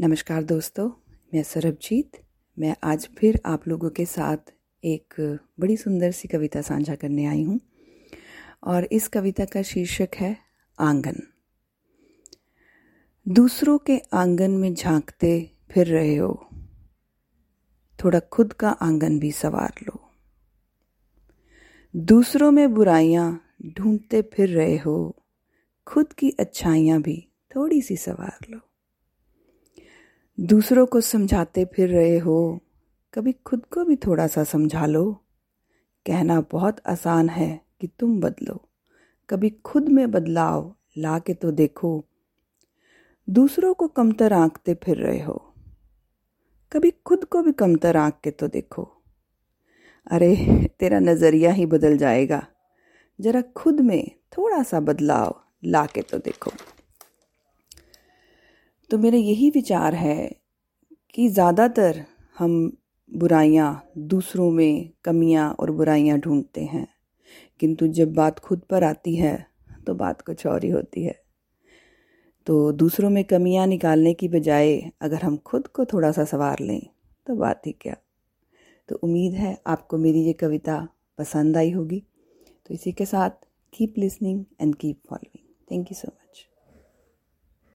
नमस्कार दोस्तों, मैं सरबजीत। मैं आज फिर आप लोगों के साथ एक बड़ी सुंदर सी कविता साझा करने आई हूँ और इस कविता का शीर्षक है आँगन। दूसरों के आँगन में झांकते फिर रहे हो। थोड़ा खुद का आँगन भी सवार लो। दूसरों में बुराइयाँ ढूंढते फिर रहे हो। खुद की अच्छाइयाँ भी थोड़ी सी सवार लो। दूसरों को समझाते फिर रहे हो। कभी खुद को भी थोड़ा सा समझा लो। कहना बहुत आसान है कि तुम बदलो। कभी खुद में बदलाव ला के तो देखो। दूसरों को कमतर आंकते फिर रहे हो। कभी खुद को भी कमतर आंक के तो देखो। अरे, तेरा नज़रिया ही बदल जाएगा। जरा खुद में थोड़ा सा बदलाव ला के तो देखो। तो मेरा यही विचार है कि ज़्यादातर हम बुराइयाँ दूसरों में कमियाँ और बुराइयाँ ढूंढते हैं। किंतु जब बात खुद पर आती है तो बात कुछ और ही होती है। तो दूसरों में कमियाँ निकालने की बजाय अगर हम खुद को थोड़ा सा संवार लें तो बात ही क्या? तो उम्मीद है आपको मेरी ये कविता पसंद आई होगी। तो इसी के साथ keep listening and keep following thank you so much